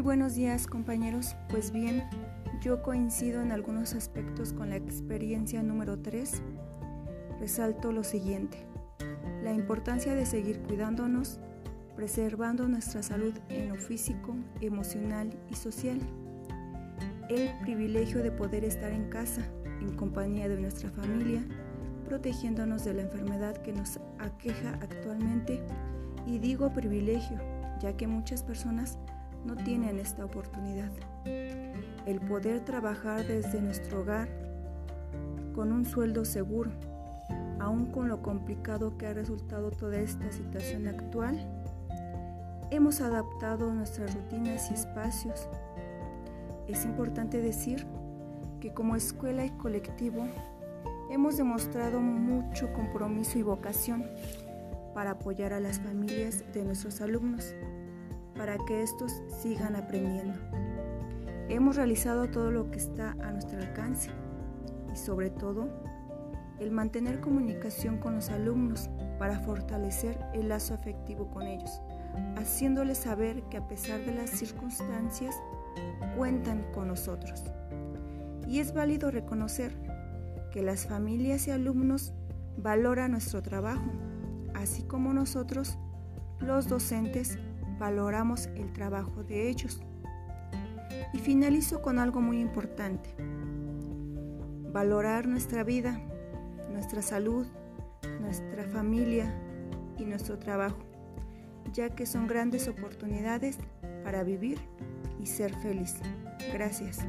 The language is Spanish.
buenos días compañeros. Pues bien, yo coincido en algunos aspectos con la experiencia número 3. Resalto lo siguiente. La importancia de seguir cuidándonos, preservando nuestra salud en lo físico, emocional y social. El privilegio de poder estar en casa, en compañía de nuestra familia, protegiéndonos de la enfermedad que nos aqueja actualmente. Y digo privilegio, ya que muchas personas no tienen esta oportunidad. El poder trabajar desde nuestro hogar con un sueldo seguro, aun con lo complicado que ha resultado toda esta situación actual, hemos adaptado nuestras rutinas y espacios. Es importante decir que como escuela y colectivo hemos demostrado mucho compromiso y vocación para apoyar a las familias de nuestros alumnos para que estos sigan aprendiendo. Hemos realizado todo lo que está a nuestro alcance y sobre todo el mantener comunicación con los alumnos para fortalecer el lazo afectivo con ellos, haciéndoles saber que a pesar de las circunstancias cuentan con nosotros. Y es válido reconocer que las familias y alumnos valoran nuestro trabajo, así como nosotros, los docentes, valoramos el trabajo de ellos. Y finalizo con algo muy importante. Valorar nuestra vida, nuestra salud, nuestra familia y nuestro trabajo, ya que son grandes oportunidades para vivir y ser feliz. Gracias.